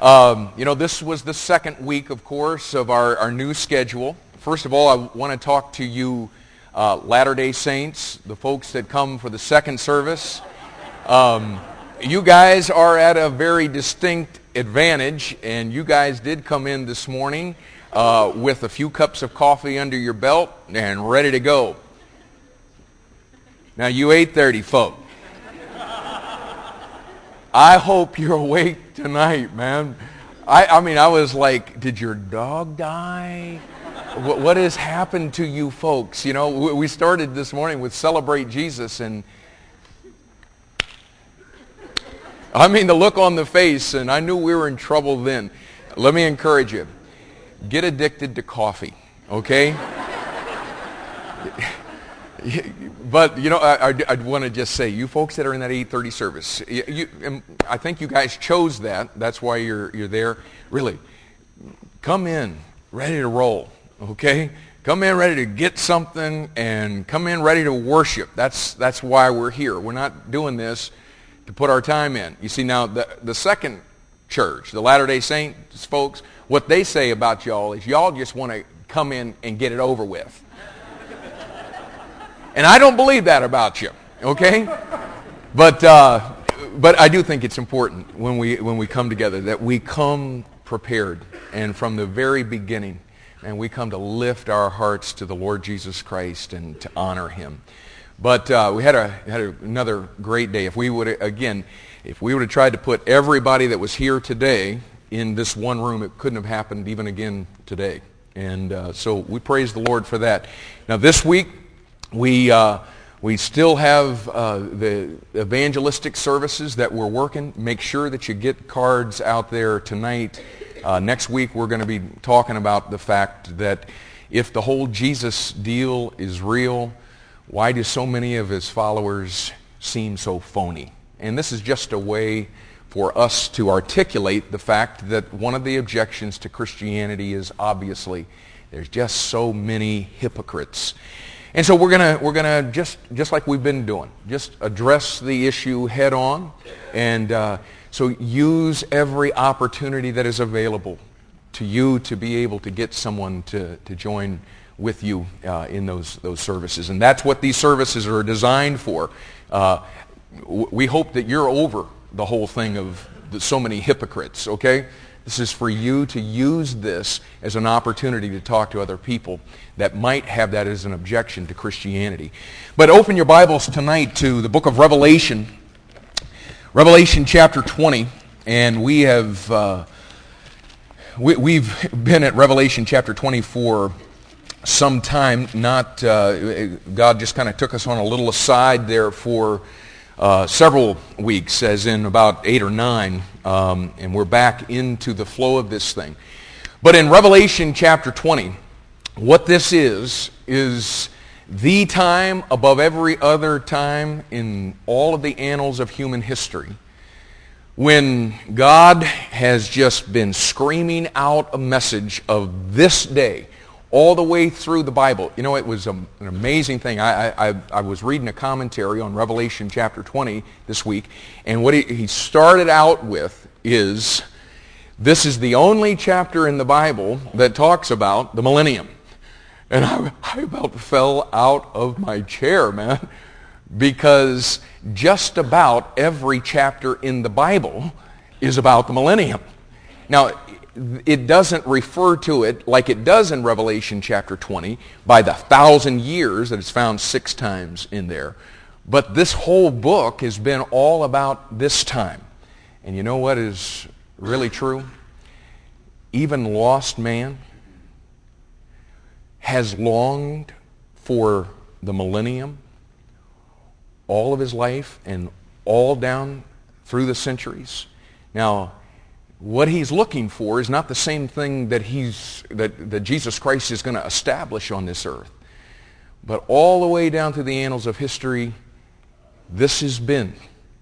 Um, you know, this was the second week, of course, of our, our new schedule. First of all, I want to talk to you uh, Latter-day Saints, the folks that come for the second service. Um, you guys are at a very distinct advantage, and you guys did come in this morning uh, with a few cups of coffee under your belt and ready to go. Now, you 8.30 folk, I hope you're awake tonight, man. I, I mean, I was like, did your dog die? What, what has happened to you folks? You know, we started this morning with Celebrate Jesus, and I mean, the look on the face, and I knew we were in trouble then. Let me encourage you. Get addicted to coffee, okay? but you know, I, I, I want to just say, you folks that are in that 8:30 service, you, you, I think you guys chose that. That's why you're you're there. Really, come in ready to roll. Okay, come in ready to get something, and come in ready to worship. That's that's why we're here. We're not doing this to put our time in. You see, now the the second church, the Latter Day Saints folks, what they say about y'all is y'all just want to come in and get it over with. And I don't believe that about you, okay? But, uh, but I do think it's important when we, when we come together that we come prepared and from the very beginning and we come to lift our hearts to the Lord Jesus Christ and to honor him. But uh, we had, a, had a, another great day. If we would, again, if we would have tried to put everybody that was here today in this one room, it couldn't have happened even again today. And uh, so we praise the Lord for that. Now this week, we, uh, we still have uh, the evangelistic services that we're working. Make sure that you get cards out there tonight. Uh, next week we're going to be talking about the fact that if the whole Jesus deal is real, why do so many of his followers seem so phony? And this is just a way for us to articulate the fact that one of the objections to Christianity is obviously there's just so many hypocrites. And so we're going we're gonna just, just like we've been doing, just address the issue head on. And uh, so use every opportunity that is available to you to be able to get someone to, to join with you uh, in those, those services. And that's what these services are designed for. Uh, we hope that you're over the whole thing of the, so many hypocrites, okay? This is for you to use this as an opportunity to talk to other people that might have that as an objection to Christianity. But open your Bibles tonight to the book of Revelation, Revelation chapter 20, and we have uh, we, have been at Revelation chapter 20 for some time. Not uh, God just kind of took us on a little aside there for uh, several weeks, as in about eight or nine, um, and we're back into the flow of this thing. But in Revelation chapter 20, what this is, is the time above every other time in all of the annals of human history when God has just been screaming out a message of this day all the way through the Bible. You know, it was a, an amazing thing. I, I, I, was reading a commentary on Revelation chapter 20 this week, and what he, he started out with is this is the only chapter in the Bible that talks about the millennium. And I, I about fell out of my chair, man, because just about every chapter in the Bible is about the millennium. Now, it doesn't refer to it like it does in Revelation chapter 20 by the thousand years that it's found six times in there. But this whole book has been all about this time. And you know what is really true? Even lost man has longed for the millennium all of his life and all down through the centuries. Now, what he's looking for is not the same thing that, he's, that, that Jesus Christ is going to establish on this earth. But all the way down through the annals of history, this has been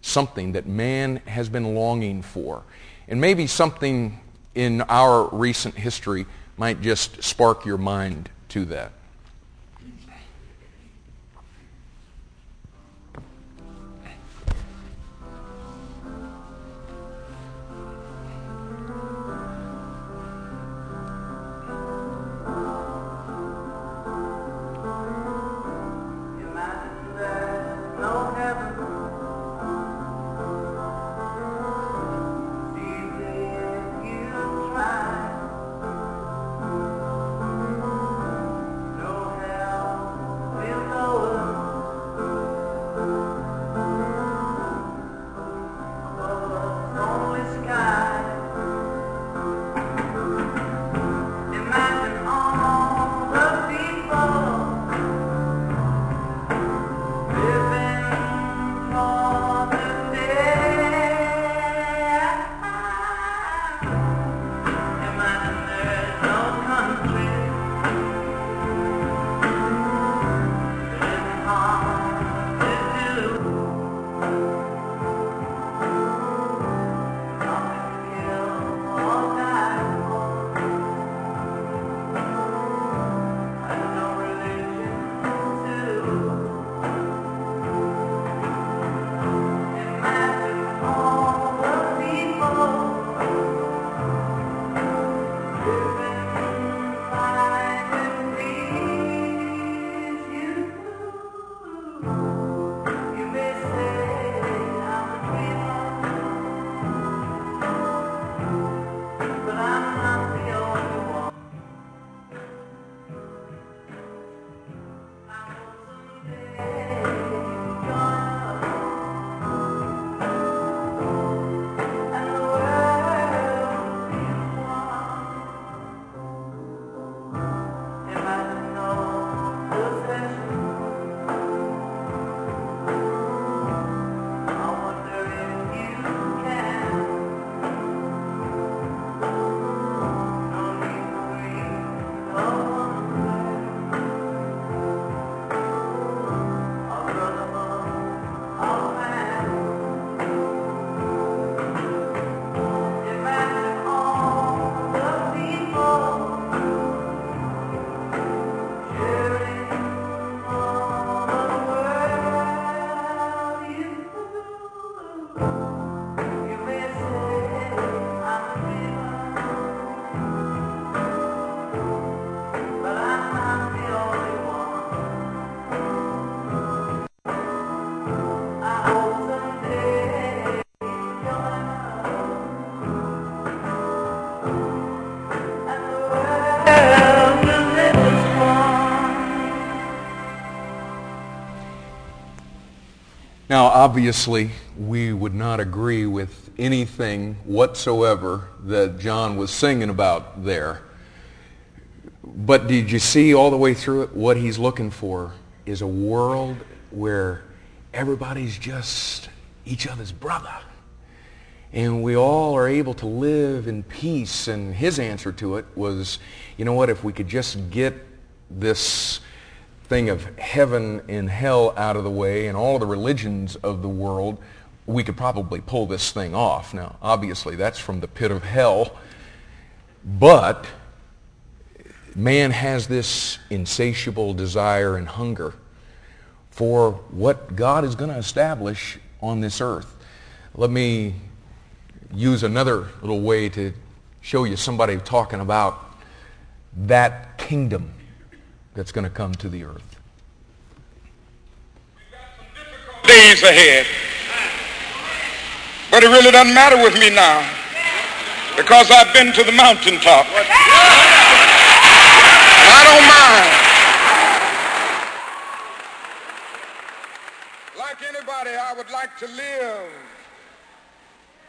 something that man has been longing for. And maybe something in our recent history might just spark your mind to that. Obviously, we would not agree with anything whatsoever that John was singing about there. But did you see all the way through it? What he's looking for is a world where everybody's just each other's brother. And we all are able to live in peace. And his answer to it was, you know what, if we could just get this thing of heaven and hell out of the way and all the religions of the world, we could probably pull this thing off. Now, obviously, that's from the pit of hell. But man has this insatiable desire and hunger for what God is going to establish on this earth. Let me use another little way to show you somebody talking about that kingdom that's going to come to the earth. Days ahead. But it really doesn't matter with me now because I've been to the mountaintop. I don't mind. Like anybody, I would like to live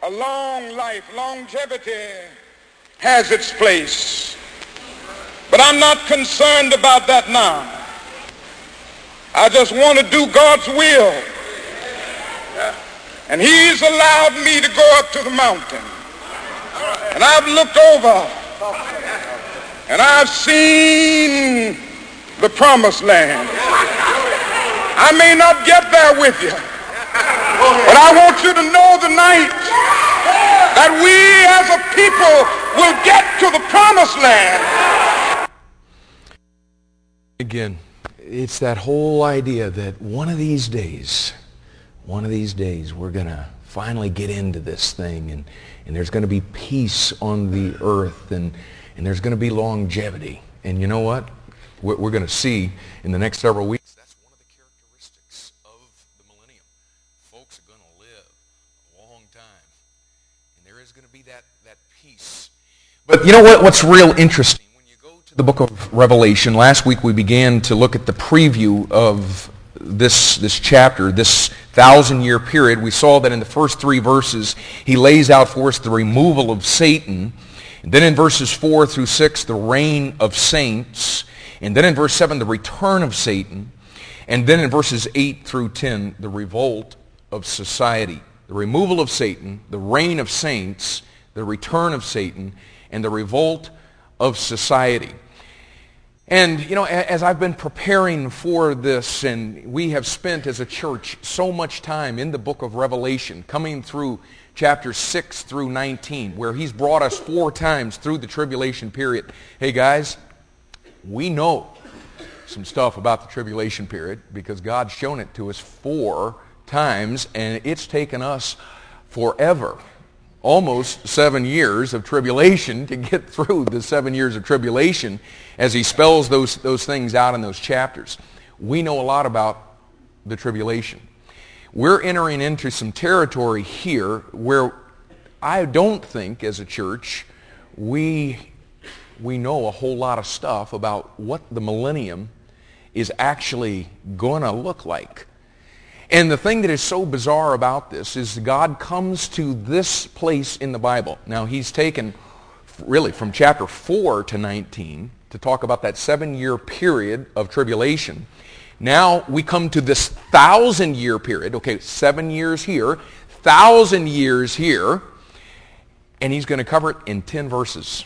a long life. Longevity has its place. But I'm not concerned about that now. I just want to do God's will. And he's allowed me to go up to the mountain. And I've looked over and I've seen the promised land. I may not get there with you, but I want you to know tonight that we as a people will get to the promised land. Again, it's that whole idea that one of these days, one of these days, we're going to finally get into this thing and, and there's going to be peace on the earth and, and there's going to be longevity. And you know what? We're, we're going to see in the next several weeks, that's one of the characteristics of the millennium. Folks are going to live a long time. And there is going to be that, that peace. But you know what? What's real interesting? When you go to the book of Revelation, last week we began to look at the preview of this, this chapter, this thousand year period. We saw that in the first three verses, he lays out for us the removal of Satan and then in verses 4 through 6, the reign of saints. And then in verse 7, the return of Satan. And then in verses 8 through 10, the revolt of society. The removal of Satan, the reign of saints, the return of Satan, and the revolt of society. And, you know, as I've been preparing for this, and we have spent as a church so much time in the book of Revelation, coming through chapters 6 through 19, where he's brought us four times through the tribulation period. Hey, guys, we know some stuff about the tribulation period because God's shown it to us four times, and it's taken us forever, almost seven years of tribulation to get through the seven years of tribulation as he spells those, those things out in those chapters. We know a lot about the tribulation we're entering into some territory here where I don't think as a church we, we know a whole lot of stuff about what the millennium is actually going to look like. And the thing that is so bizarre about this is God comes to this place in the Bible. Now he's taken really from chapter 4 to 19 to talk about that seven-year period of tribulation. Now we come to this thousand year period. Okay, seven years here, thousand years here, and he's going to cover it in 10 verses.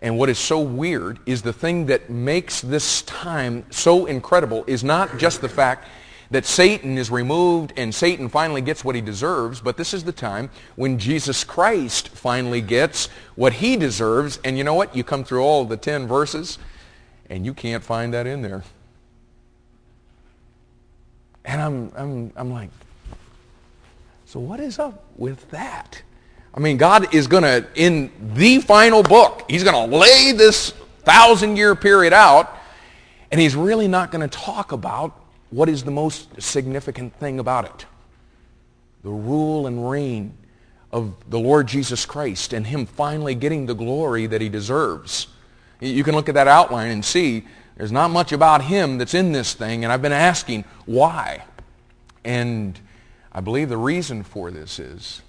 And what is so weird is the thing that makes this time so incredible is not just the fact that Satan is removed and Satan finally gets what he deserves, but this is the time when Jesus Christ finally gets what he deserves. And you know what? You come through all the 10 verses, and you can't find that in there. And I'm, I'm, I'm like, so what is up with that? I mean, God is going to, in the final book, he's going to lay this thousand year period out, and he's really not going to talk about what is the most significant thing about it. The rule and reign of the Lord Jesus Christ and him finally getting the glory that he deserves. You can look at that outline and see there's not much about him that's in this thing, and I've been asking why. And I believe the reason for this is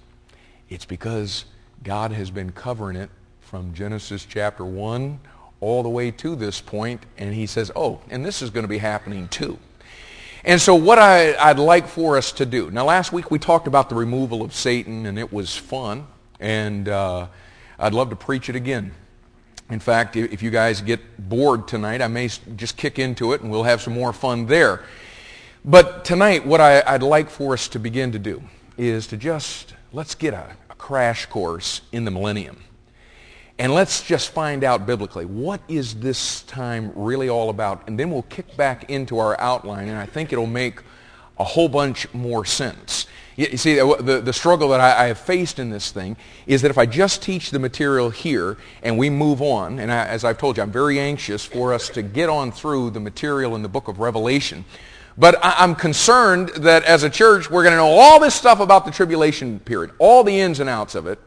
it's because God has been covering it from Genesis chapter 1 all the way to this point, and he says, oh, and this is going to be happening too. And so what I, would like for us to do, now last week we talked about the removal of Satan, and it was fun, and uh, I'd love to preach it again. In fact, if you guys get bored tonight, I may just kick into it, and we'll have some more fun there. But tonight, what I, would like for us to begin to do is to just, let's get a, a crash course in the millennium. And let's just find out biblically, what is this time really all about? And then we'll kick back into our outline, and I think it'll make a whole bunch more sense. You see, the, the struggle that I, I, have faced in this thing is that if I just teach the material here and we move on, and I, as I've told you, I'm very anxious for us to get on through the material in the book of Revelation but I'm concerned that as a church, we're going to know all this stuff about the tribulation period, all the ins and outs of it.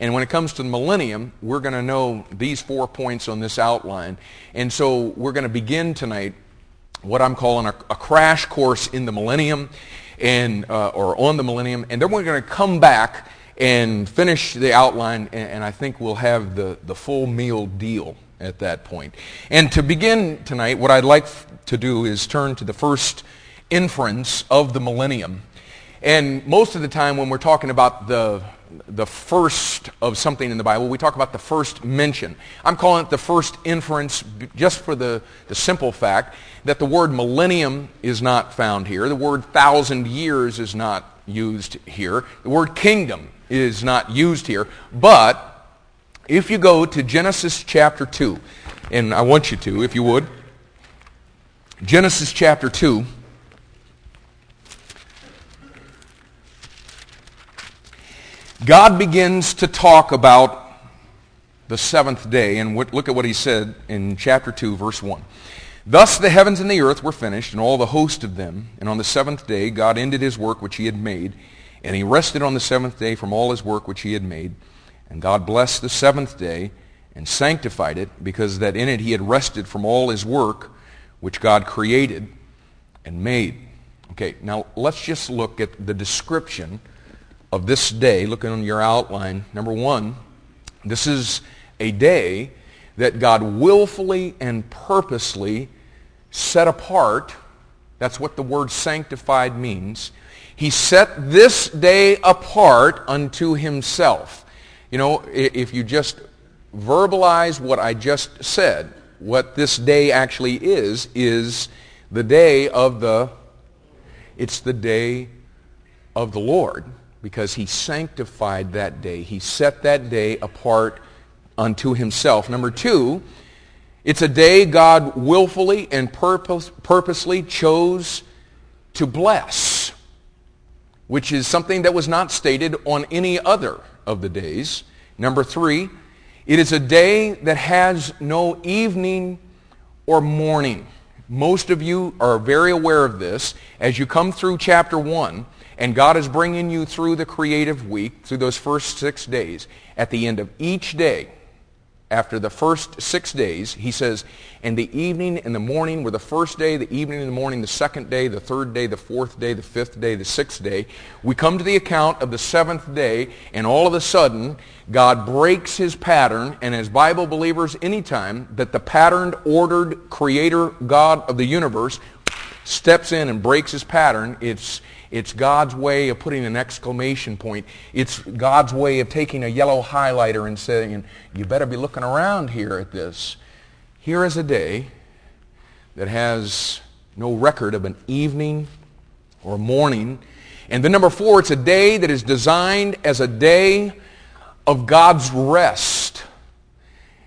And when it comes to the millennium, we're going to know these four points on this outline. And so we're going to begin tonight what I'm calling a, a crash course in the millennium and, uh, or on the millennium. And then we're going to come back and finish the outline, and, and I think we'll have the, the full meal deal at that point. And to begin tonight, what I'd like to do is turn to the first inference of the millennium. And most of the time when we're talking about the, the first of something in the Bible, we talk about the first mention. I'm calling it the first inference just for the, the simple fact that the word millennium is not found here. The word thousand years is not used here. The word kingdom is not used here. But if you go to Genesis chapter 2, and I want you to, if you would, Genesis chapter 2. God begins to talk about the seventh day, and look at what he said in chapter 2, verse 1. Thus the heavens and the earth were finished, and all the host of them. And on the seventh day God ended his work which he had made, and he rested on the seventh day from all his work which he had made. And God blessed the seventh day and sanctified it, because that in it he had rested from all his work which God created and made. Okay, now let's just look at the description of this day, looking on your outline. Number one, this is a day that God willfully and purposely set apart. That's what the word sanctified means. He set this day apart unto himself. You know, if you just verbalize what I just said, what this day actually is, is the day of the, it's the day of the Lord because he sanctified that day. He set that day apart unto himself. Number two, it's a day God willfully and purpose, purposely chose to bless, which is something that was not stated on any other of the days. Number three, it is a day that has no evening or morning. Most of you are very aware of this. As you come through chapter 1, and God is bringing you through the creative week, through those first six days, at the end of each day, after the first six days, he says, and the evening and the morning were the first day, the evening and the morning the second day, the third day, the fourth day, the fifth day, the sixth day. We come to the account of the seventh day, and all of a sudden, God breaks his pattern, and as Bible believers, anytime that the patterned, ordered, creator God of the universe steps in and breaks his pattern, it's it's God's way of putting an exclamation point. It's God's way of taking a yellow highlighter and saying, you better be looking around here at this. Here is a day that has no record of an evening or morning. And then number four, it's a day that is designed as a day of God's rest.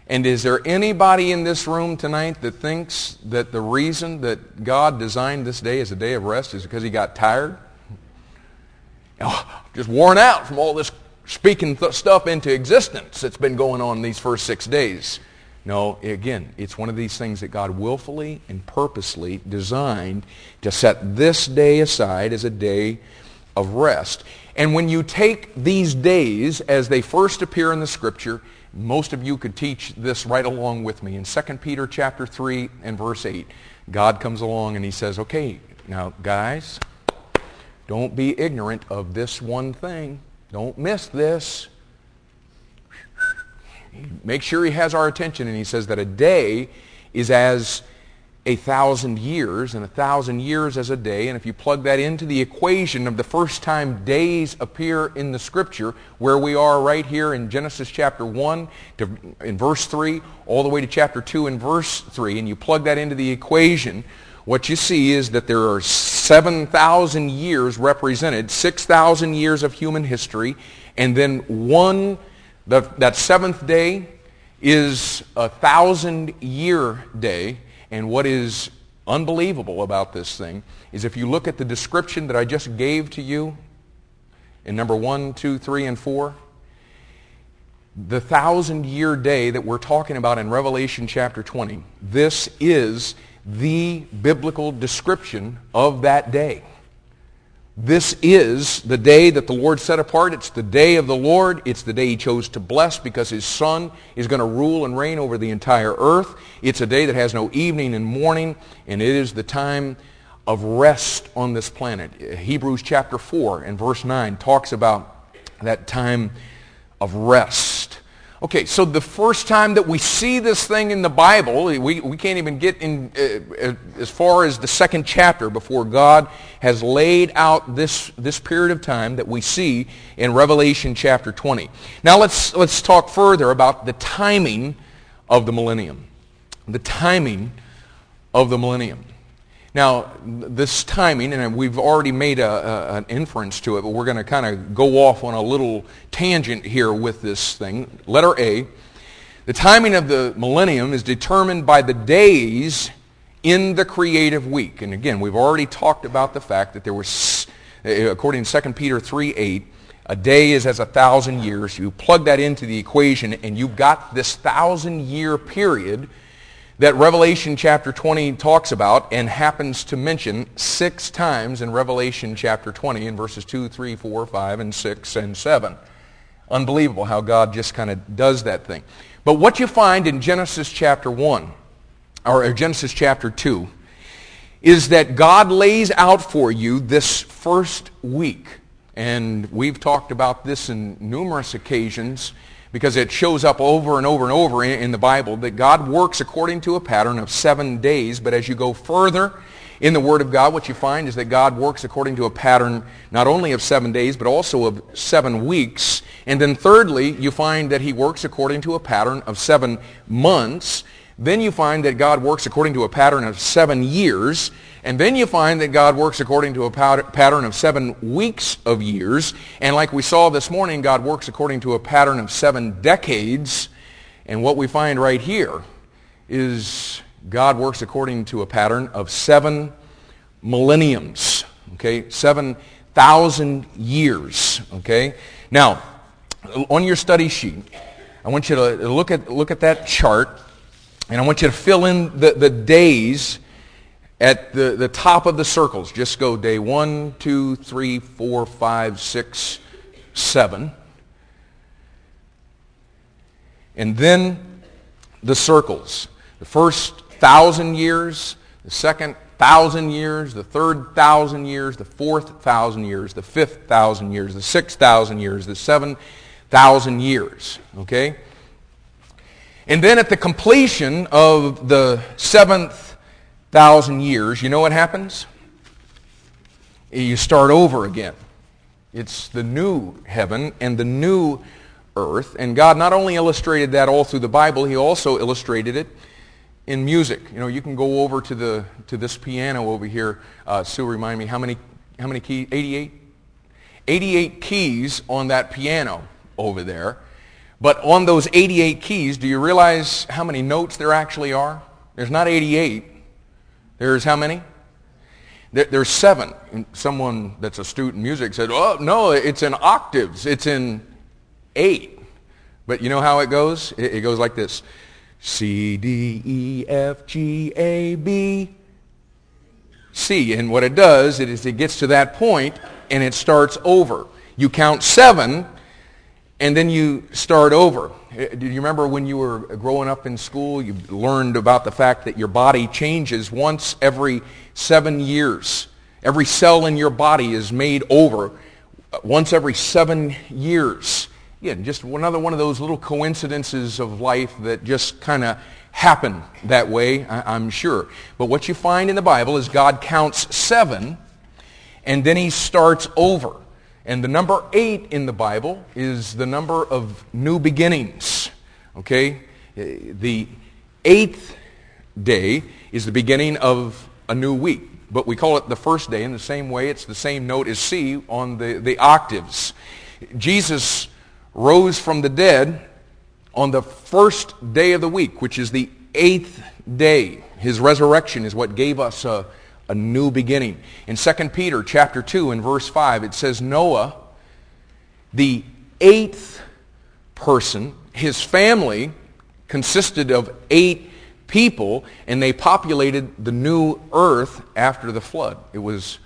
And is there anybody in this room tonight that thinks that the reason that God designed this day as a day of rest is because he got tired? Oh, just worn out from all this speaking th- stuff into existence that's been going on these first six days. No, again, it's one of these things that God willfully and purposely designed to set this day aside as a day of rest. And when you take these days as they first appear in the scripture, most of you could teach this right along with me. In 2 Peter chapter 3 and verse 8, God comes along and he says, okay, now guys, Don't be ignorant of this one thing. Don't miss this. Make sure he has our attention, and he says that a day is as a thousand years, and a thousand years as a day. And if you plug that into the equation of the first time days appear in the Scripture, where we are right here in Genesis chapter 1 to, in verse 3, all the way to chapter 2 in verse 3, and you plug that into the equation, what you see is that there are 7,000 years represented, 6,000 years of human history, and then one, the, that seventh day is a thousand year day. And what is unbelievable about this thing is if you look at the description that I just gave to you in number one, two, three, and 4, the thousand year day that we're talking about in Revelation chapter 20, this is the biblical description of that day. This is the day that the Lord set apart. It's the day of the Lord. It's the day he chose to bless because his son is going to rule and reign over the entire earth. It's a day that has no evening and morning, and it is the time of rest on this planet. Hebrews chapter 4 and verse 9 talks about that time of rest. Okay, so the first time that we see this thing in the Bible, we, we can't even get in uh, uh, as far as the second chapter before God has laid out this, this period of time that we see in Revelation chapter 20. Now let's, let's talk further about the timing of the millennium. The timing of the millennium. Now, this timing, and we've already made a, a, an inference to it, but we're going to kind of go off on a little tangent here with this thing. Letter A. The timing of the millennium is determined by the days in the creative week. And again, we've already talked about the fact that there was, eh, according to 2 Peter 3 8, a day is as a thousand years. You plug that into the equation, and you've got this thousand year period that Revelation chapter 20 talks about and happens to mention six times in Revelation chapter 20 in verses 2, 3, 4, 5, and 6, and 7. Unbelievable how God just kind of does that thing. But what you find in Genesis chapter 1, or Genesis chapter 2, is that God lays out for you this first week. And we've talked about this in numerous occasions because it shows up over and over and over in, the Bible that God works according to a pattern of seven days. But as you go further in the Word of God, what you find is that God works according to a pattern not only of seven days, but also of seven weeks. And then thirdly, you find that he works according to a pattern of seven months. Then you find that God works according to a pattern of seven years. And then you find that God works according to a pattern of seven weeks of years. And like we saw this morning, God works according to a pattern of seven decades. And what we find right here is God works according to a pattern of seven millenniums. Okay, seven thousand years. Okay. Now, on your study sheet, I want you to look at look at that chart, and I want you to fill in the, the days at the, the top of the circles, just go day one, two, three, four, five, six, seven. And then the circles. The first thousand years, the second thousand years, the third thousand years, the fourth thousand years, the fifth thousand years, the six thousand years, the seven thousand years. Okay? And then at the completion of the seventh thousand years, you know what happens? You start over again. It's the new heaven and the new earth. And God not only illustrated that all through the Bible, he also illustrated it in music. You know, you can go over to the to this piano over here. Uh, Sue, remind me how many how many keys? 88. 88 keys on that piano over there. But on those 88 keys, do you realize how many notes there actually are? There's not 88. There's how many? There, there's seven. Someone that's astute in music said, oh, no, it's in octaves. It's in eight. But you know how it goes? It, it goes like this. C, D, E, F, G, A, B, C. And what it does is it gets to that point and it starts over. You count seven and then you start over. Eh, do you remember when you were growing up in school, you learned about the fact that your body changes once every seven years? Every cell in your body is made over once every seven years. Again, just another one of those little coincidences of life that just kind of happen that way, I'm sure. But what you find in the Bible is God counts seven, and then he starts over. And the number eight in the Bible is the number of new beginnings. Okay? The eighth day is the beginning of a new week. But we call it the first day in the same way. It's the same note as C on the, the octaves. Jesus rose from the dead on the first day of the week, which is the eighth day. His resurrection is what gave us a, a new beginning. In 2 Peter chapter 2 and verse 5, it says, Noah, the eighth person, his family consisted of eight people, and they populated the new earth after the flood. It was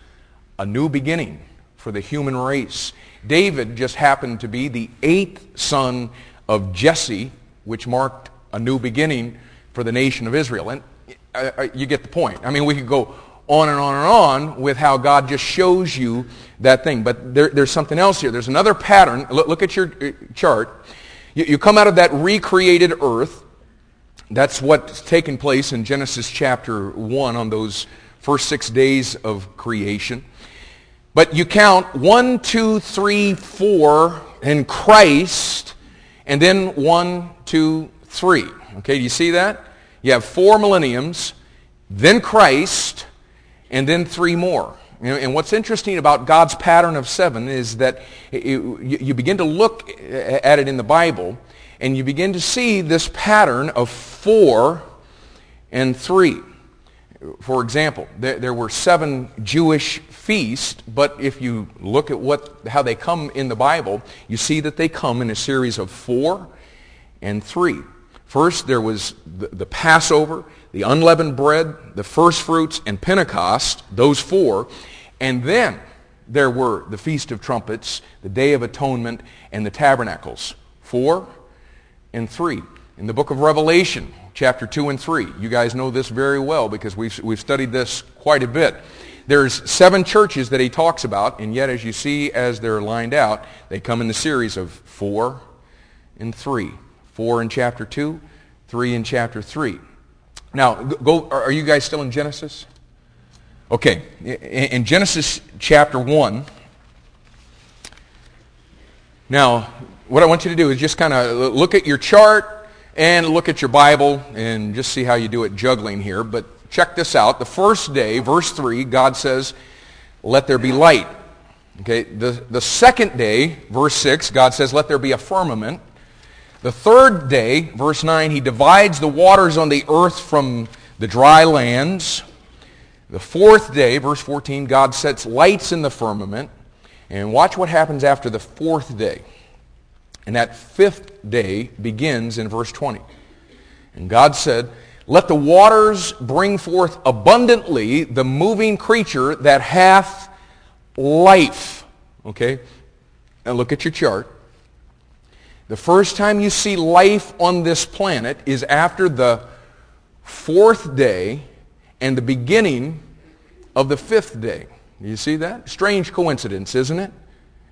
a new beginning for the human race. David just happened to be the eighth son of Jesse, which marked a new beginning for the nation of Israel. And uh, uh, you get the point. I mean, we could go on and on and on with how God just shows you that thing. But there, there's something else here. There's another pattern. Look, look at your uh, chart. You, you come out of that recreated earth. That's what's taken place in Genesis chapter 1 on those first six days of creation. But you count one, two, three, four, and Christ and then one, two, three. Okay, do you see that? You have four millenniums, then Christ, and then three more. And what's interesting about God's pattern of seven is that you begin to look at it in the Bible, and you begin to see this pattern of four and three. For example, there, there, were seven Jewish feasts, but if you look at what, how they come in the Bible, you see that they come in a series of four and three. First, there was the, the Passover, the unleavened bread, the first fruits, and Pentecost, those four. And then there were the Feast of Trumpets, the Day of Atonement, and the Tabernacles. Four and three. In the book of Revelation, chapter 2 and 3. You guys know this very well because we've, we've studied this quite a bit. There's seven churches that he talks about, and yet as you see as they're lined out, they come in the series of 4 and 3. 4 in chapter 2, 3 in chapter 3. Now, go, are you guys still in Genesis? Okay. In Genesis chapter 1, now, what I want you to do is just kind of look at your chart and look at your Bible and just see how you do it juggling here. But check this out. The first day, verse 3, God says, let there be light. Okay, the, the second day, verse 6, God says, let there be a firmament. The third day, verse 9, he divides the waters on the earth from the dry lands. The fourth day, verse 14, God sets lights in the firmament. And watch what happens after the fourth day. And that fifth day begins in verse 20. And God said, Let the waters bring forth abundantly the moving creature that hath life. Okay? Now look at your chart. The first time you see life on this planet is after the fourth day and the beginning of the fifth day. You see that? Strange coincidence, isn't it?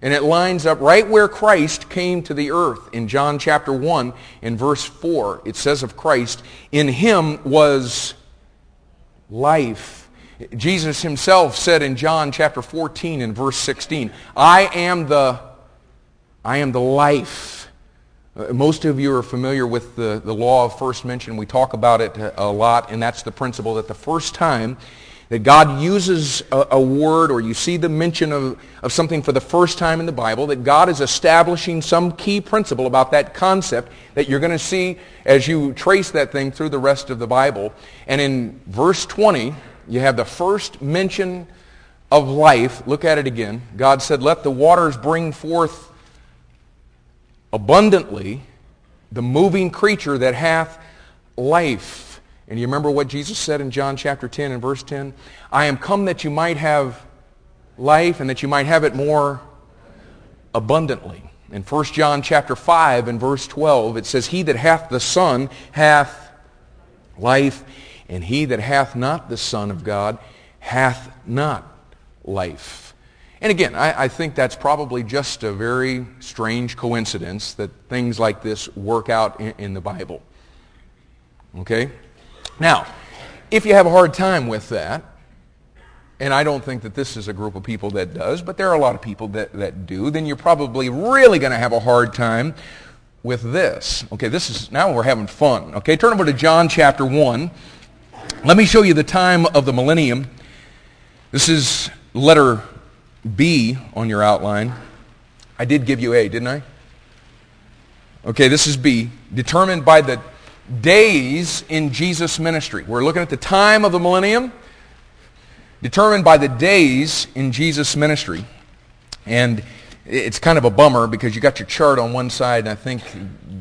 And it lines up right where Christ came to the earth. In John chapter 1, in verse 4, it says of Christ, In him was life. Jesus himself said in John chapter 14 and verse 16, I am the, I am the life. Uh, most of you are familiar with the, the law of first mention. We talk about it a lot, and that's the principle that the first time that God uses a, a, word or you see the mention of, of something for the first time in the Bible, that God is establishing some key principle about that concept that you're going to see as you trace that thing through the rest of the Bible. And in verse 20, you have the first mention of life. Look at it again. God said, let the waters bring forth abundantly the moving creature that hath life. And you remember what Jesus said in John chapter 10 and verse 10? I am come that you might have life and that you might have it more abundantly. In 1 John chapter 5 and verse 12, it says, He that hath the Son hath life, and he that hath not the Son of God hath not life. And again, I, I, think that's probably just a very strange coincidence that things like this work out in, in the Bible. Okay? Now, if you have a hard time with that, and I don't think that this is a group of people that does, but there are a lot of people that, that do, then you're probably really going to have a hard time with this. Okay, this is, now we're having fun. Okay, turn over to John chapter 1. Let me show you the time of the millennium. This is letter B on your outline. I did give you A, didn't I? Okay, this is B. Determined by the days in Jesus' ministry. We're looking at the time of the millennium, determined by the days in Jesus' ministry. And it's kind of a bummer because you got your chart on one side, and I think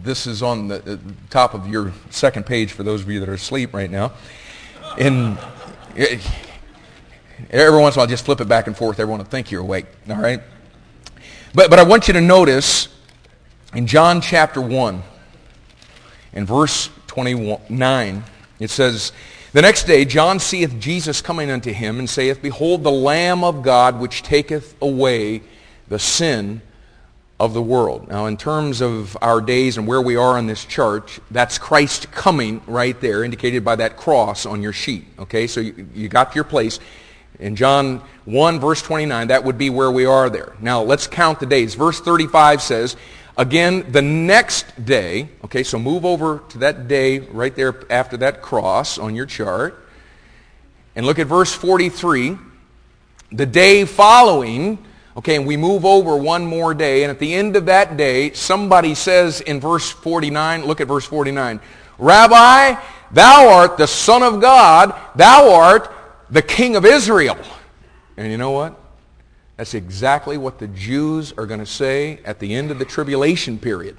this is on the uh, top of your second page for those of you that are asleep right now. And uh, Every once in a while, just flip it back and forth. Everyone will think you're awake. All right? But, but I want you to notice in John chapter 1, in verse 29, it says, The next day John seeth Jesus coming unto him, and saith, Behold, the Lamb of God, which taketh away the sin of the world. Now, in terms of our days and where we are on this chart, that's Christ coming right there, indicated by that cross on your sheet. Okay, so you, you got your place. In John 1, verse 29, that would be where we are there. Now, let's count the days. Verse 35 says, again, the next day, okay, so move over to that day right there after that cross on your chart. And look at verse 43. The day following, okay, and we move over one more day, and at the end of that day, somebody says in verse 49, look at verse 49, Rabbi, thou art the Son of God, thou art the king of Israel. And you know what? That's exactly what the Jews are going to say at the end of the tribulation period.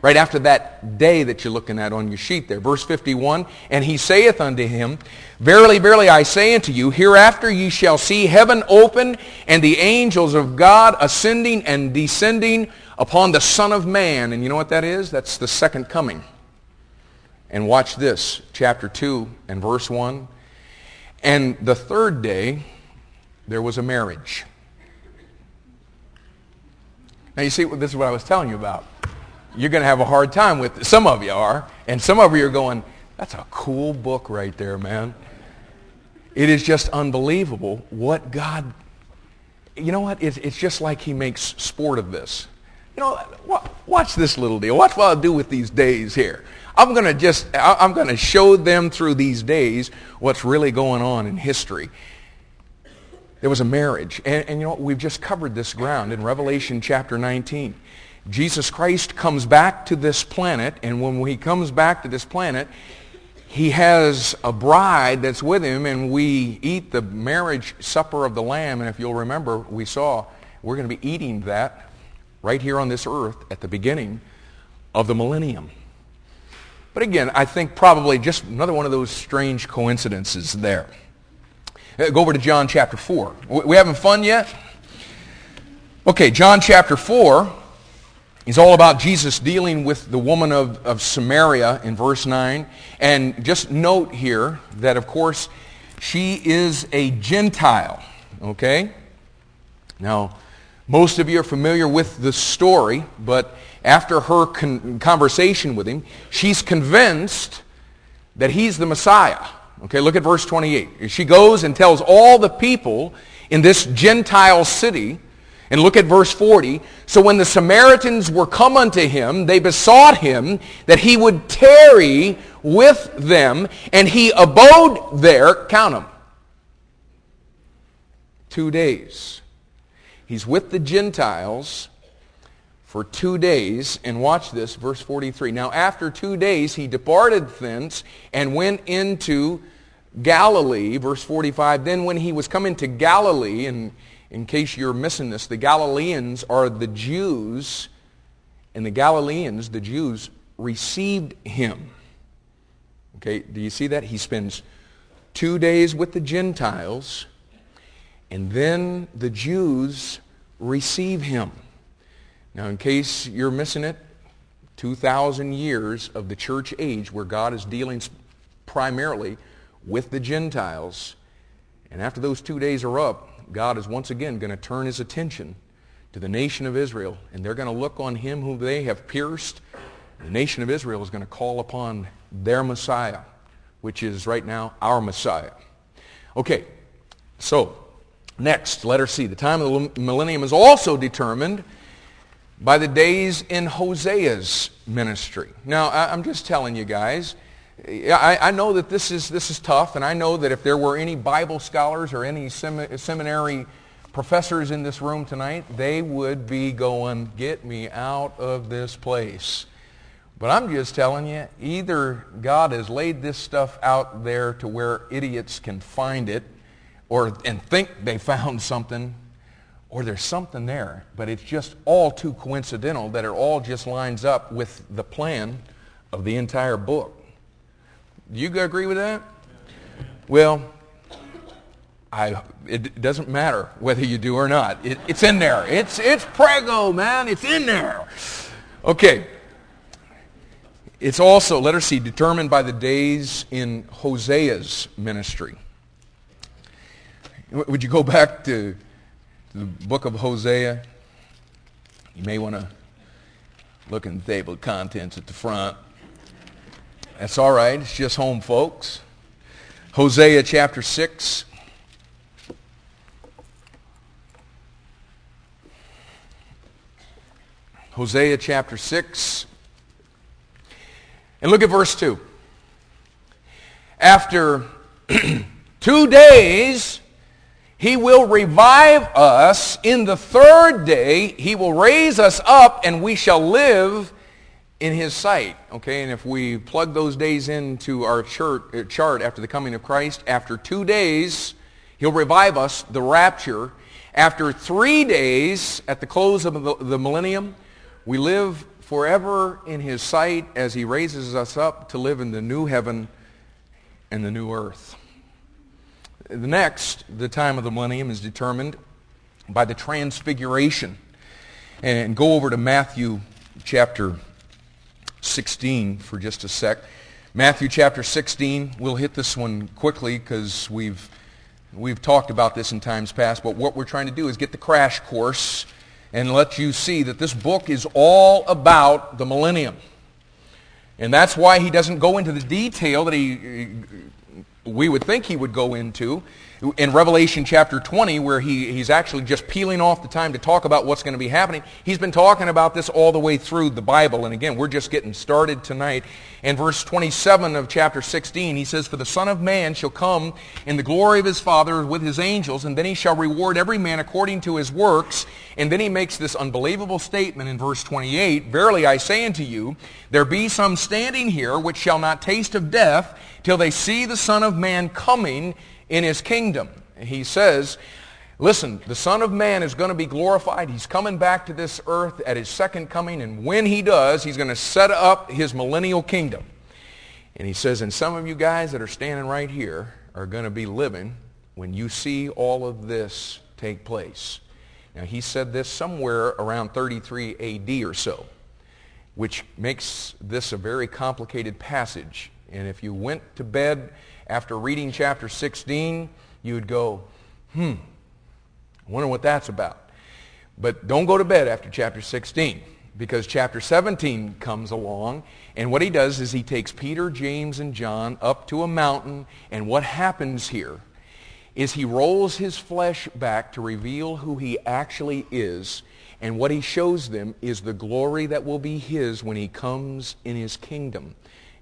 Right after that day that you're looking at on your sheet there. Verse 51, And he saith unto him, Verily, verily, I say unto you, hereafter ye shall see heaven open, and the angels of God ascending and descending upon the Son of Man. And you know what that is? That's the second coming. And watch this, chapter 2 and verse 1. And the third day, there was a marriage. Now you see, this is what I was telling you about. You're going to have a hard time with it. Some of you are. And some of you are going, that's a cool book right there, man. It is just unbelievable what God, you know what? It's, it's just like he makes sport of this. You know, watch this little deal. Watch what I'll do with these days here. I'm going to just, I'm going to show them through these days what's really going on in history. There was a marriage. And, and you know what? We've just covered this ground in Revelation chapter 19. Jesus Christ comes back to this planet, and when he comes back to this planet, he has a bride that's with him, and we eat the marriage supper of the Lamb. And if you'll remember, we saw we're going to be eating that right here on this earth at the beginning of the millennium. But again, I think probably just another one of those strange coincidences there. Uh, go over to John chapter 4. We having fun yet? Okay, John chapter 4 is all about Jesus dealing with the woman of, of Samaria in verse 9. And just note here that, of course, she is a Gentile. Okay? Now, most of you are familiar with the story, but after her con- conversation with him, she's convinced that he's the Messiah. Okay, look at verse 28. She goes and tells all the people in this Gentile city, and look at verse 40. So when the Samaritans were come unto him, they besought him that he would tarry with them, and he abode there, count them, two days. He's with the Gentiles for two days. And watch this, verse 43. Now after two days he departed thence and went into Galilee, verse 45. Then when he was coming to Galilee, and in case you're missing this, the Galileans are the Jews, and the Galileans, the Jews, received him. Okay, do you see that? He spends two days with the Gentiles, and then the Jews receive him. Now, in case you're missing it, 2,000 years of the church age where God is dealing primarily with the Gentiles. And after those two days are up, God is once again going to turn his attention to the nation of Israel, and they're going to look on him whom they have pierced. The nation of Israel is going to call upon their Messiah, which is right now our Messiah. Okay, so next, letter C. The time of the millennium is also determined by the days in Hosea's ministry. Now, I'm just telling you guys, I, I, know that this is, this is tough, and I know that if there were any Bible scholars or any sem- seminary professors in this room tonight, they would be going, get me out of this place. But I'm just telling you, either God has laid this stuff out there to where idiots can find it or and think they found something, or there's something there, but it's just all too coincidental that it all just lines up with the plan of the entire book. Do you agree with that? Well, I, it doesn't matter whether you do or not. It, it's in there. It's, it's prego, man. It's in there. Okay. It's also, let us see, determined by the days in Hosea's ministry. Would you go back to the book of Hosea? You may want to look in the table of contents at the front. That's all right. It's just home, folks. Hosea chapter 6. Hosea chapter 6. And look at verse 2. After two days, he will revive us. In the third day, he will raise us up, and we shall live in his sight. Okay, and if we plug those days into our chart, uh, after the coming of Christ, after two days, he'll revive us, the rapture. After three days, at the close of the millennium, we live forever in his sight as he raises us up to live in the new heaven and the new earth. The next, the time of the millennium, is determined by the transfiguration. And go over to Matthew chapter 16 for just a sec. Matthew chapter 16, we'll hit this one quickly because we've, we've talked about this in times past, but what we're trying to do is get the crash course and let you see that this book is all about the millennium. And that's why he doesn't go into the detail that he, we would think he would go into in Revelation chapter 20, where he, he's actually just peeling off the time to talk about what's going to be happening. He's been talking about this all the way through the Bible. And again, we're just getting started tonight. In verse 27 of chapter 16, he says, For the Son of Man shall come in the glory of his Father with his angels, and then he shall reward every man according to his works. And then he makes this unbelievable statement in verse 28, Verily I say unto you, there be some standing here which shall not taste of death till they see the Son of Man coming in his kingdom. He says, listen, the Son of Man is going to be glorified. He's coming back to this earth at his second coming, and when he does, he's going to set up his millennial kingdom. And he says, and some of you guys that are standing right here are going to be living when you see all of this take place. Now, he said this somewhere around 33 AD or so, which makes this a very complicated passage. And if you went to bed after reading chapter 16, you would go, hmm, I wonder what that's about. But don't go to bed after chapter 16 because chapter 17 comes along and what he does is he takes Peter, James, and John up to a mountain and what happens here is he rolls his flesh back to reveal who he actually is and what he shows them is the glory that will be his when he comes in his kingdom.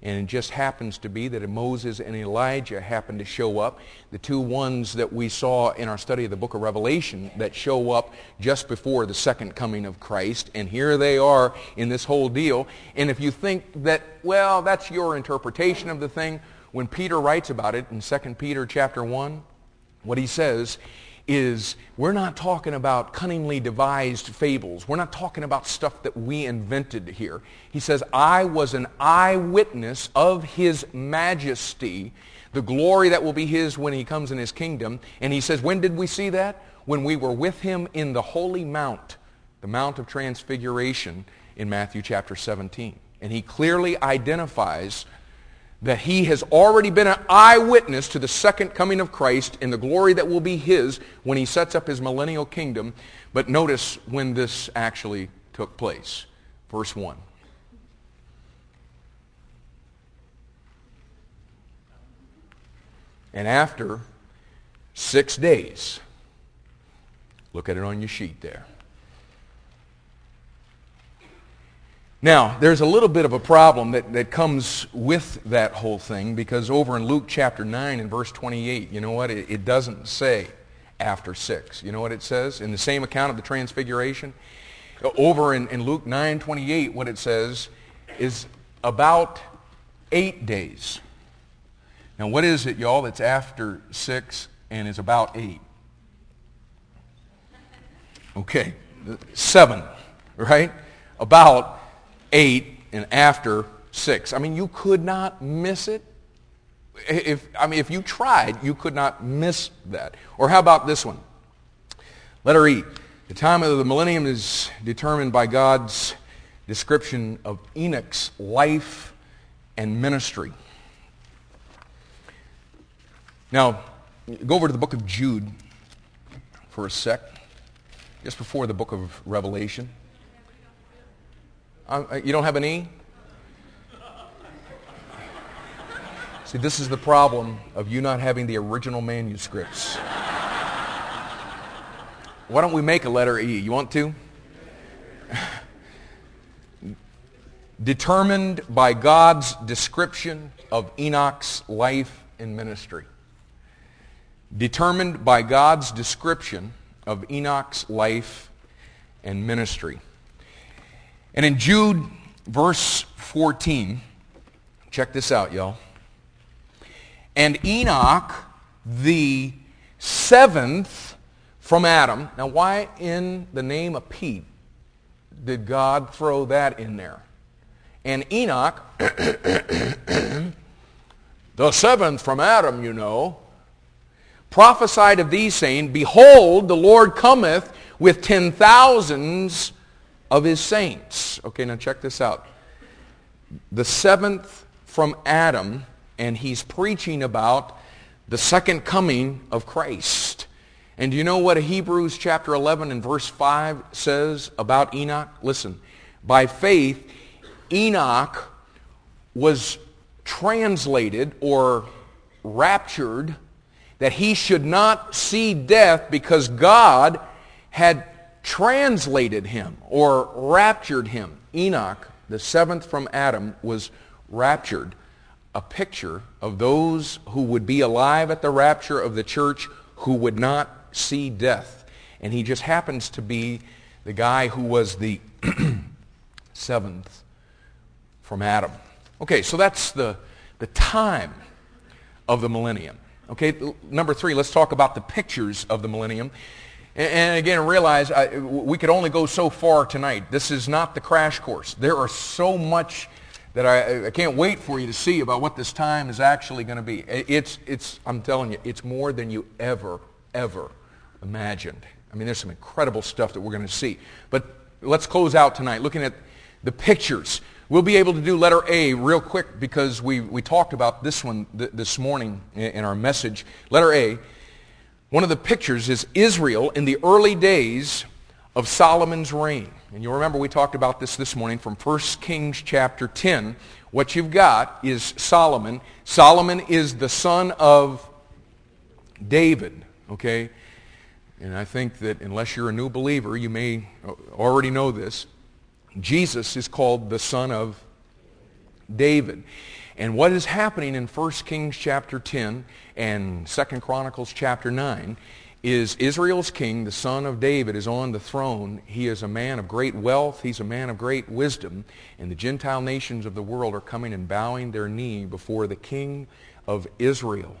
And it just happens to be that Moses and Elijah happen to show up, the two ones that we saw in our study of the book of Revelation that show up just before the second coming of Christ. And here they are in this whole deal. And if you think that, well, that's your interpretation of the thing, when Peter writes about it in 2 Peter chapter 1, what he says is we're not talking about cunningly devised fables. We're not talking about stuff that we invented here. He says, I was an eyewitness of his majesty, the glory that will be his when he comes in his kingdom. And he says, when did we see that? When we were with him in the holy mount, the Mount of Transfiguration in Matthew chapter 17. And he clearly identifies that he has already been an eyewitness to the second coming of Christ and the glory that will be his when he sets up his millennial kingdom. But notice when this actually took place. Verse 1. And after six days, look at it on your sheet there. Now, there's a little bit of a problem that, that comes with that whole thing because over in Luke chapter 9 and verse 28, you know what? It, it doesn't say after 6. You know what it says? In the same account of the transfiguration? Over in, in Luke 9, 28, what it says is about eight days. Now, what is it, y'all, that's after 6 and is about 8? Okay, 7, right? About 8 and after 6. I mean, you could not miss it. If, I mean, if you tried, you could not miss that. Or how about this one? Letter E. The time of the millennium is determined by God's description of Enoch's life and ministry. Now, go over to the book of Jude for a sec, just before the book of Revelation. Um, uh, you don't have an E? See, this is the problem of you not having the original manuscripts. Why don't we make a letter E? You want to? Determined by God's description of Enoch's life and ministry. Determined by God's description of Enoch's life and ministry. And in Jude, verse 14, check this out, y'all. And Enoch, the seventh from Adam. Now, why in the name of Pete did God throw that in there? And Enoch, the seventh from Adam, you know, prophesied of these, saying, Behold, the Lord cometh with ten thousands of his saints. Okay, now check this out. The seventh from Adam, and he's preaching about the second coming of Christ. And do you know what Hebrews chapter 11 and verse 5 says about Enoch? Listen, by faith, Enoch was translated or raptured that he should not see death because God had translated him or raptured him. Enoch, the seventh from Adam, was raptured, a picture of those who would be alive at the rapture of the church who would not see death. And he just happens to be the guy who was the seventh from Adam. Okay, so that's the, the time of the millennium. Okay, number three, let's talk about the pictures of the millennium. And again, realize I, we could only go so far tonight. This is not the crash course. There are so much that I, I can't wait for you to see about what this time is actually going to be. It's, it's, I'm telling you, it's more than you ever, ever imagined. I mean, there's some incredible stuff that we're going to see. But let's close out tonight looking at the pictures. We'll be able to do letter A real quick because we, we talked about this one th- this morning in, in our message. Letter A one of the pictures is Israel in the early days of Solomon's reign. And you'll remember we talked about this this morning from 1 Kings chapter 10. What you've got is Solomon. Solomon is the son of David, okay? And I think that unless you're a new believer, you may already know this. Jesus is called the son of David. And what is happening in 1 Kings chapter 10 and 2 Chronicles chapter 9 is Israel's king, the son of David, is on the throne. He is a man of great wealth. He's a man of great wisdom. And the Gentile nations of the world are coming and bowing their knee before the king of Israel.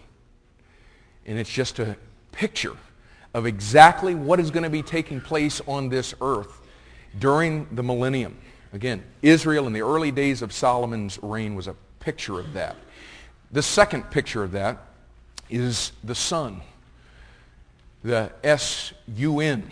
And it's just a picture of exactly what is going to be taking place on this earth during the millennium. Again, Israel in the early days of Solomon's reign was a picture of that. The second picture of that is the sun, the S-U-N.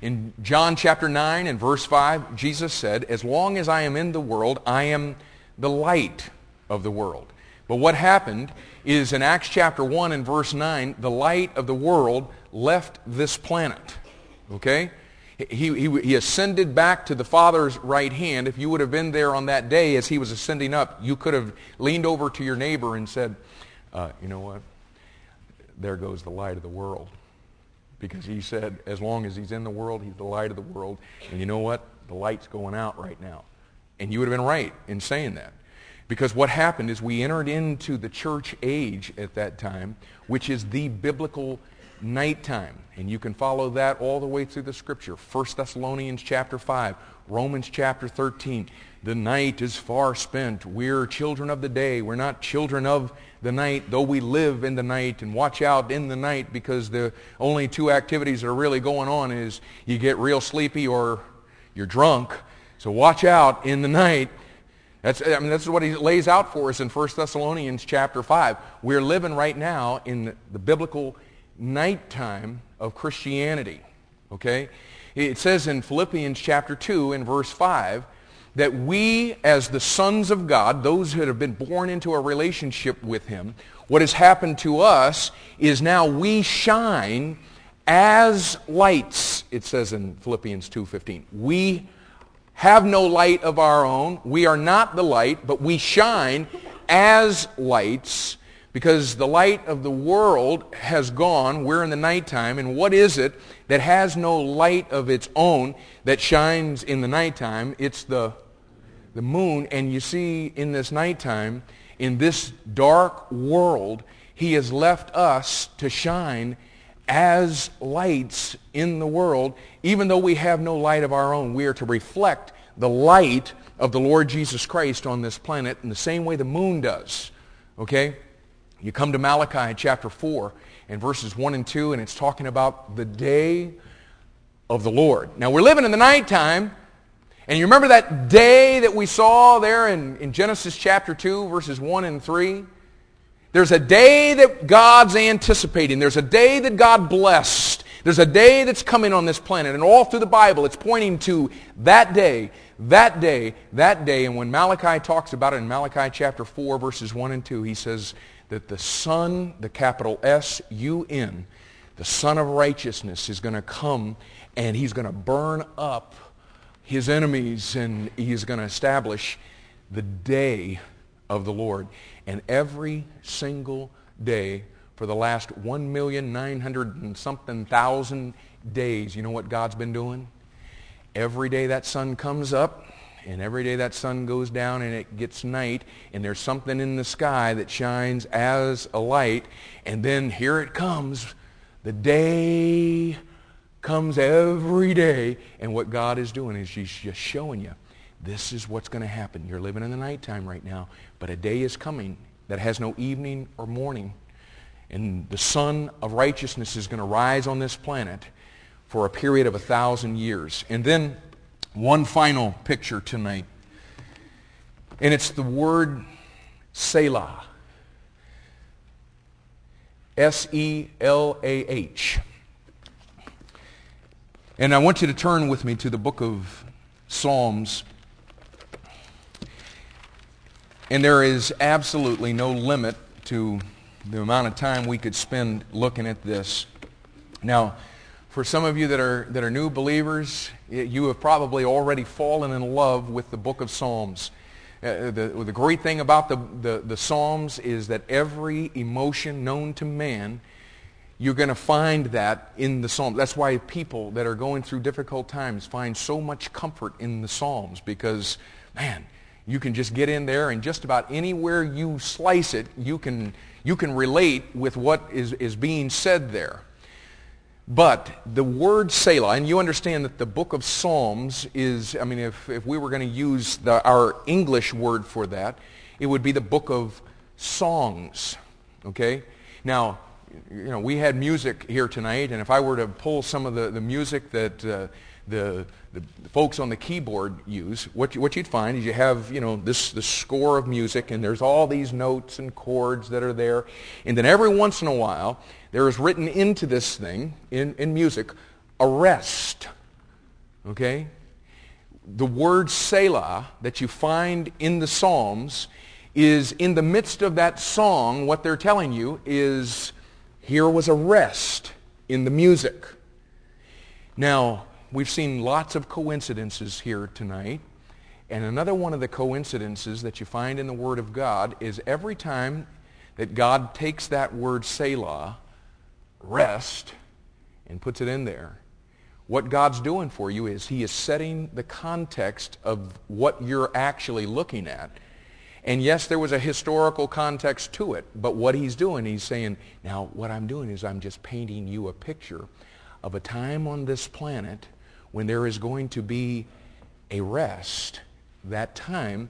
In John chapter 9 and verse 5, Jesus said, As long as I am in the world, I am the light of the world. But what happened is in Acts chapter 1 and verse 9, the light of the world left this planet. Okay? He, he, he, ascended back to the Father's right hand. If you would have been there on that day as he was ascending up, you could have leaned over to your neighbor and said, uh, you know what? There goes the light of the world. Because he said, as long as he's in the world, he's the light of the world. And you know what? The light's going out right now. And you would have been right in saying that. Because what happened is we entered into the church age at that time, which is the biblical nighttime. And you can follow that all the way through the scripture. 1 Thessalonians chapter 5, Romans chapter 13. The night is far spent. We're children of the day. We're not children of the night, though we live in the night and watch out in the night because the only two activities that are really going on is you get real sleepy or you're drunk. So watch out in the night. That's, I mean, that's what he lays out for us in 1 Thessalonians chapter 5. We're living right now in the biblical nighttime of Christianity. Okay? It says in Philippians chapter 2 in verse 5 that we as the sons of God, those who have been born into a relationship with him, what has happened to us is now we shine as lights, it says in Philippians 2.15. We have no light of our own. We are not the light, but we shine as lights because the light of the world has gone. We're in the nighttime. And what is it that has no light of its own that shines in the nighttime? It's the, the moon. And you see in this nighttime, in this dark world, he has left us to shine as lights in the world. Even though we have no light of our own, we are to reflect the light of the Lord Jesus Christ on this planet in the same way the moon does. Okay? You come to Malachi chapter 4 and verses 1 and 2, and it's talking about the day of the Lord. Now, we're living in the nighttime, and you remember that day that we saw there in, in Genesis chapter 2, verses 1 and 3? There's a day that God's anticipating. There's a day that God blessed. There's a day that's coming on this planet. And all through the Bible, it's pointing to that day, that day, that day. And when Malachi talks about it in Malachi chapter 4, verses 1 and 2, he says, that the Sun, the capital S-U-N, the Sun of Righteousness is going to come and he's going to burn up his enemies and he's going to establish the day of the Lord. And every single day for the last 1,900 and something thousand days, you know what God's been doing? Every day that sun comes up, and every day that sun goes down and it gets night, and there's something in the sky that shines as a light, and then here it comes. The day comes every day, and what God is doing is He's just showing you this is what's going to happen. You're living in the nighttime right now, but a day is coming that has no evening or morning. And the sun of righteousness is going to rise on this planet for a period of a thousand years. And then one final picture tonight. And it's the word Selah. S-E-L-A-H. And I want you to turn with me to the book of Psalms. And there is absolutely no limit to the amount of time we could spend looking at this. Now, for some of you that are, that are new believers, you have probably already fallen in love with the book of Psalms. Uh, the, the great thing about the, the, the Psalms is that every emotion known to man, you're going to find that in the Psalms. That's why people that are going through difficult times find so much comfort in the Psalms because, man, you can just get in there and just about anywhere you slice it, you can, you can relate with what is, is being said there. But the word Selah, and you understand that the book of Psalms is, I mean, if, if we were going to use the, our English word for that, it would be the book of songs. Okay? Now, you know, we had music here tonight, and if I were to pull some of the, the music that uh, the, the, folks on the keyboard use, what, you, what you'd find is you have, you know, this, this score of music, and there's all these notes and chords that are there. And then every once in a while, there is written into this thing, in, in music, a rest. Okay? The word Selah that you find in the Psalms is in the midst of that song, what they're telling you is here was a rest in the music. Now, we've seen lots of coincidences here tonight. And another one of the coincidences that you find in the Word of God is every time that God takes that word Selah, rest, and puts it in there, what God's doing for you is he is setting the context of what you're actually looking at. And yes, there was a historical context to it, but what he's doing, he's saying, now what I'm doing is I'm just painting you a picture of a time on this planet when there is going to be a rest. That time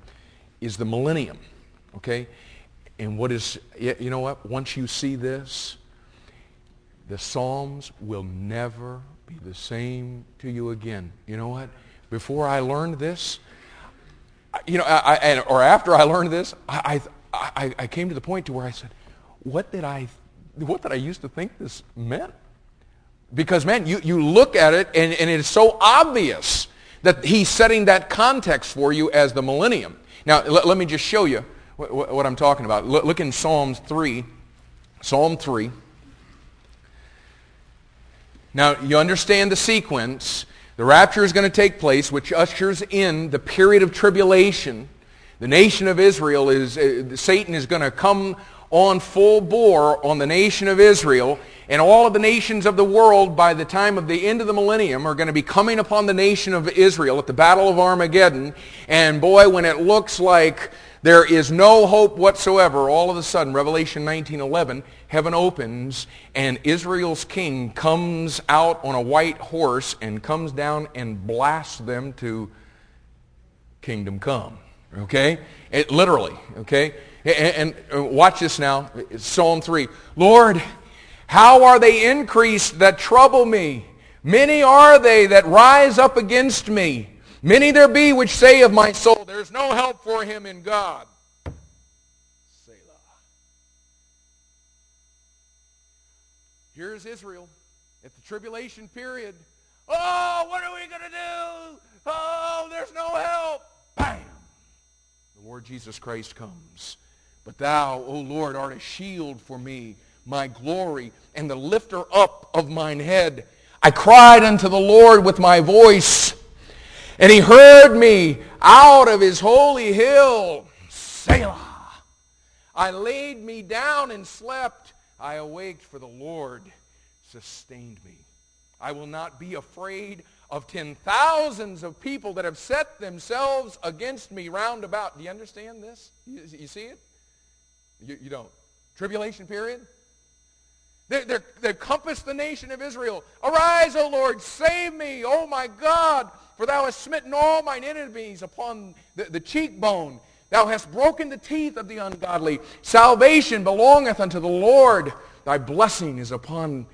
is the millennium, okay? And what is, you know what? Once you see this, the Psalms will never be the same to you again. You know what? Before I learned this, you know, I, I, or after I learned this, I, I, I came to the point to where I said, what did I, what did I used to think this meant? Because, man, you, you look at it and, and it is so obvious that he's setting that context for you as the millennium. Now, let, let me just show you what, what, I'm talking about. Look, look in Psalms 3. Psalm 3. Now, you understand the sequence. The rapture is going to take place, which ushers in the period of tribulation. The nation of Israel is, uh, Satan is going to come on full bore on the nation of Israel. And all of the nations of the world by the time of the end of the millennium are going to be coming upon the nation of Israel at the Battle of Armageddon. And boy, when it looks like there is no hope whatsoever. All of a sudden, Revelation 19:11, heaven opens and Israel's king comes out on a white horse and comes down and blasts them to kingdom come. Okay? It, literally, okay? And, and watch this now. Psalm 3. Lord, how are they increased that trouble me? Many are they that rise up against me. Many there be which say of my soul, There's no help for him in God. Selah. Here's Israel at the tribulation period. Oh, what are we going to do? Oh, there's no help. Bam! The Lord Jesus Christ comes. But thou, O Lord, art a shield for me, my glory, and the lifter up of mine head. I cried unto the Lord with my voice and he heard me out of his holy hill. Selah. I laid me down and slept. I awaked for the Lord sustained me. I will not be afraid of ten thousands of people that have set themselves against me round about. Do you understand this? You, see it? You, you, don't. Tribulation period? They're, they're, they've compassed the nation of Israel. Arise, O Lord, save me, O my God. For thou hast smitten all mine enemies upon the, the cheekbone. Thou hast broken the teeth of the ungodly. Salvation belongeth unto the Lord. Thy blessing is upon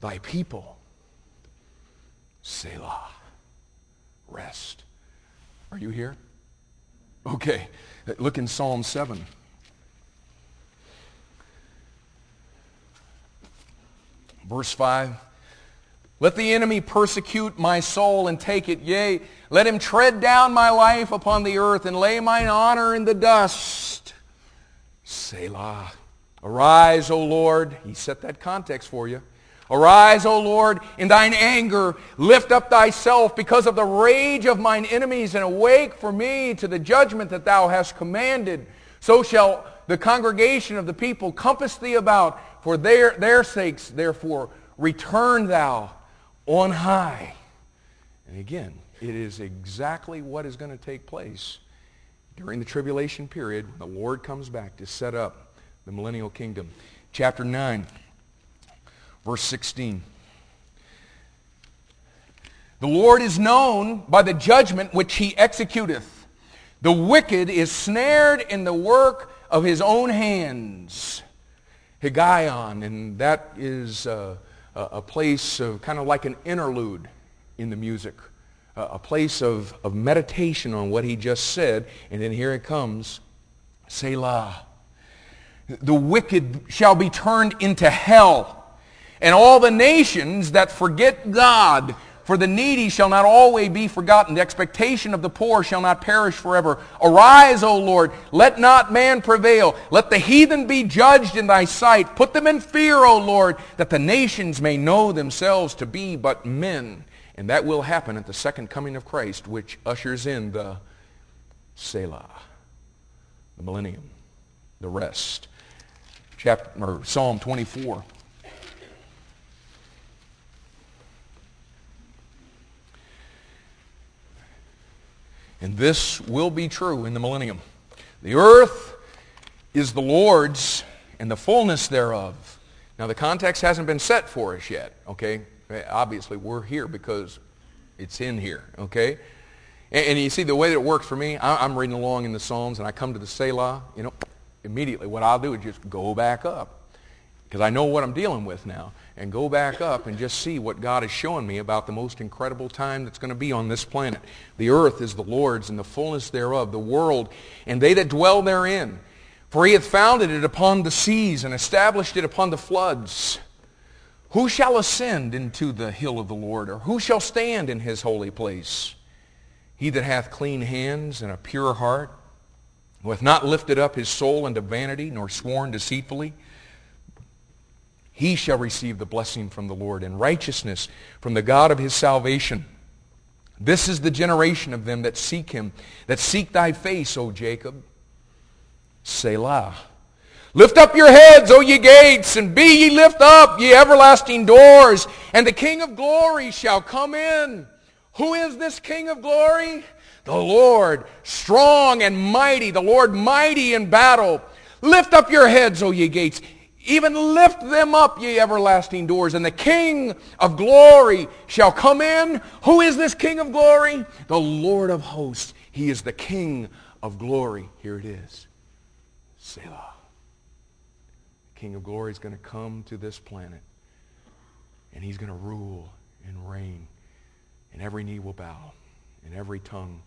thy people. Selah. Rest. Are you here? Okay. Look in Psalm 7. Verse 5. Let the enemy persecute my soul and take it. Yea, let him tread down my life upon the earth and lay mine honor in the dust. Selah. Arise, O Lord. He set that context for you. Arise, O Lord, in thine anger. Lift up thyself because of the rage of mine enemies and awake for me to the judgment that thou hast commanded. So shall the congregation of the people compass thee about. For their, their sakes, therefore, return thou on high. And again, it is exactly what is going to take place during the tribulation period when the Lord comes back to set up the millennial kingdom. Chapter 9, verse 16. The Lord is known by the judgment which he executeth. The wicked is snared in the work of his own hands. Higgaion, and that is... Uh, a, place of kind of like an interlude in the music, a place of, of meditation on what he just said, and then here it comes, Selah. The wicked shall be turned into hell, and all the nations that forget God For the needy shall not always be forgotten. The expectation of the poor shall not perish forever. Arise, O Lord. Let not man prevail. Let the heathen be judged in thy sight. Put them in fear, O Lord, that the nations may know themselves to be but men. And that will happen at the second coming of Christ, which ushers in the Selah, the millennium, the rest. Chapter, Psalm 24. And this will be true in the millennium. The earth is the Lord's and the fullness thereof. Now the context hasn't been set for us yet, okay? Obviously we're here because it's in here, okay? And, and you see the way that it works for me, I, I'm reading along in the Psalms and I come to the Selah, you know, immediately what I'll do is just go back up because I know what I'm dealing with now and go back up and just see what God is showing me about the most incredible time that's going to be on this planet. The earth is the Lord's and the fullness thereof, the world, and they that dwell therein. For he hath founded it upon the seas and established it upon the floods. Who shall ascend into the hill of the Lord, or who shall stand in his holy place? He that hath clean hands and a pure heart, who hath not lifted up his soul unto vanity, nor sworn deceitfully, he shall receive the blessing from the Lord and righteousness from the God of his salvation. This is the generation of them that seek him, that seek thy face, O Jacob. Selah. Lift up your heads, O ye gates, and be ye lift up, ye everlasting doors, and the King of glory shall come in. Who is this King of glory? The Lord, strong and mighty, the Lord mighty in battle. Lift up your heads, O ye gates. Even lift them up, ye everlasting doors, and the King of glory shall come in. Who is this King of glory? The Lord of hosts. He is the King of glory. Here it is. Selah. The King of glory is going to come to this planet, and he's going to rule and reign, and every knee will bow, and every tongue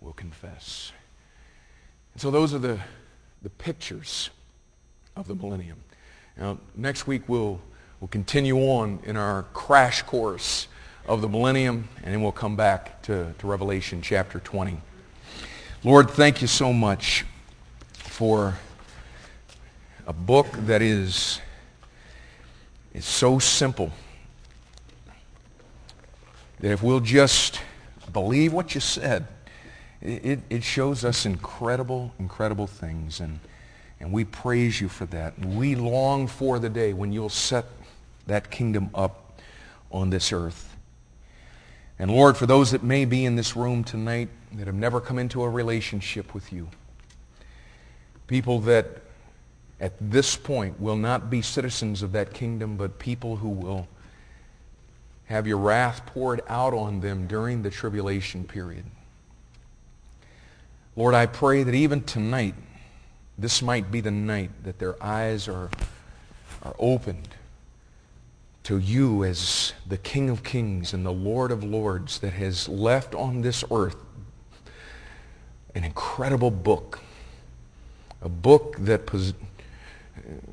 will confess. And so those are the, the pictures of the millennium. Now, next week we'll, we'll continue on in our crash course of the millennium, and then we'll come back to, to Revelation chapter 20. Lord, thank you so much for a book that is, is so simple that if we'll just believe what you said, it, it shows us incredible, incredible things. And and we praise you for that. We long for the day when you'll set that kingdom up on this earth. And Lord, for those that may be in this room tonight that have never come into a relationship with you, people that at this point will not be citizens of that kingdom, but people who will have your wrath poured out on them during the tribulation period. Lord, I pray that even tonight, this might be the night that their eyes are, are opened to you as the King of kings and the Lord of lords that has left on this earth an incredible book. A book that pos-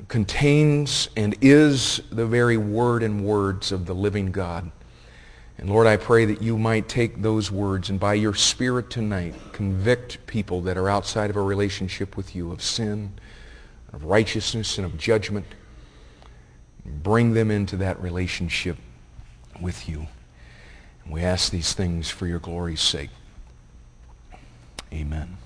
contains and is the very word and words of the living God. And Lord, I pray that you might take those words and by your Spirit tonight convict people that are outside of a relationship with you of sin, of righteousness, and of judgment. Bring them into that relationship with you. And we ask these things for your glory's sake. Amen.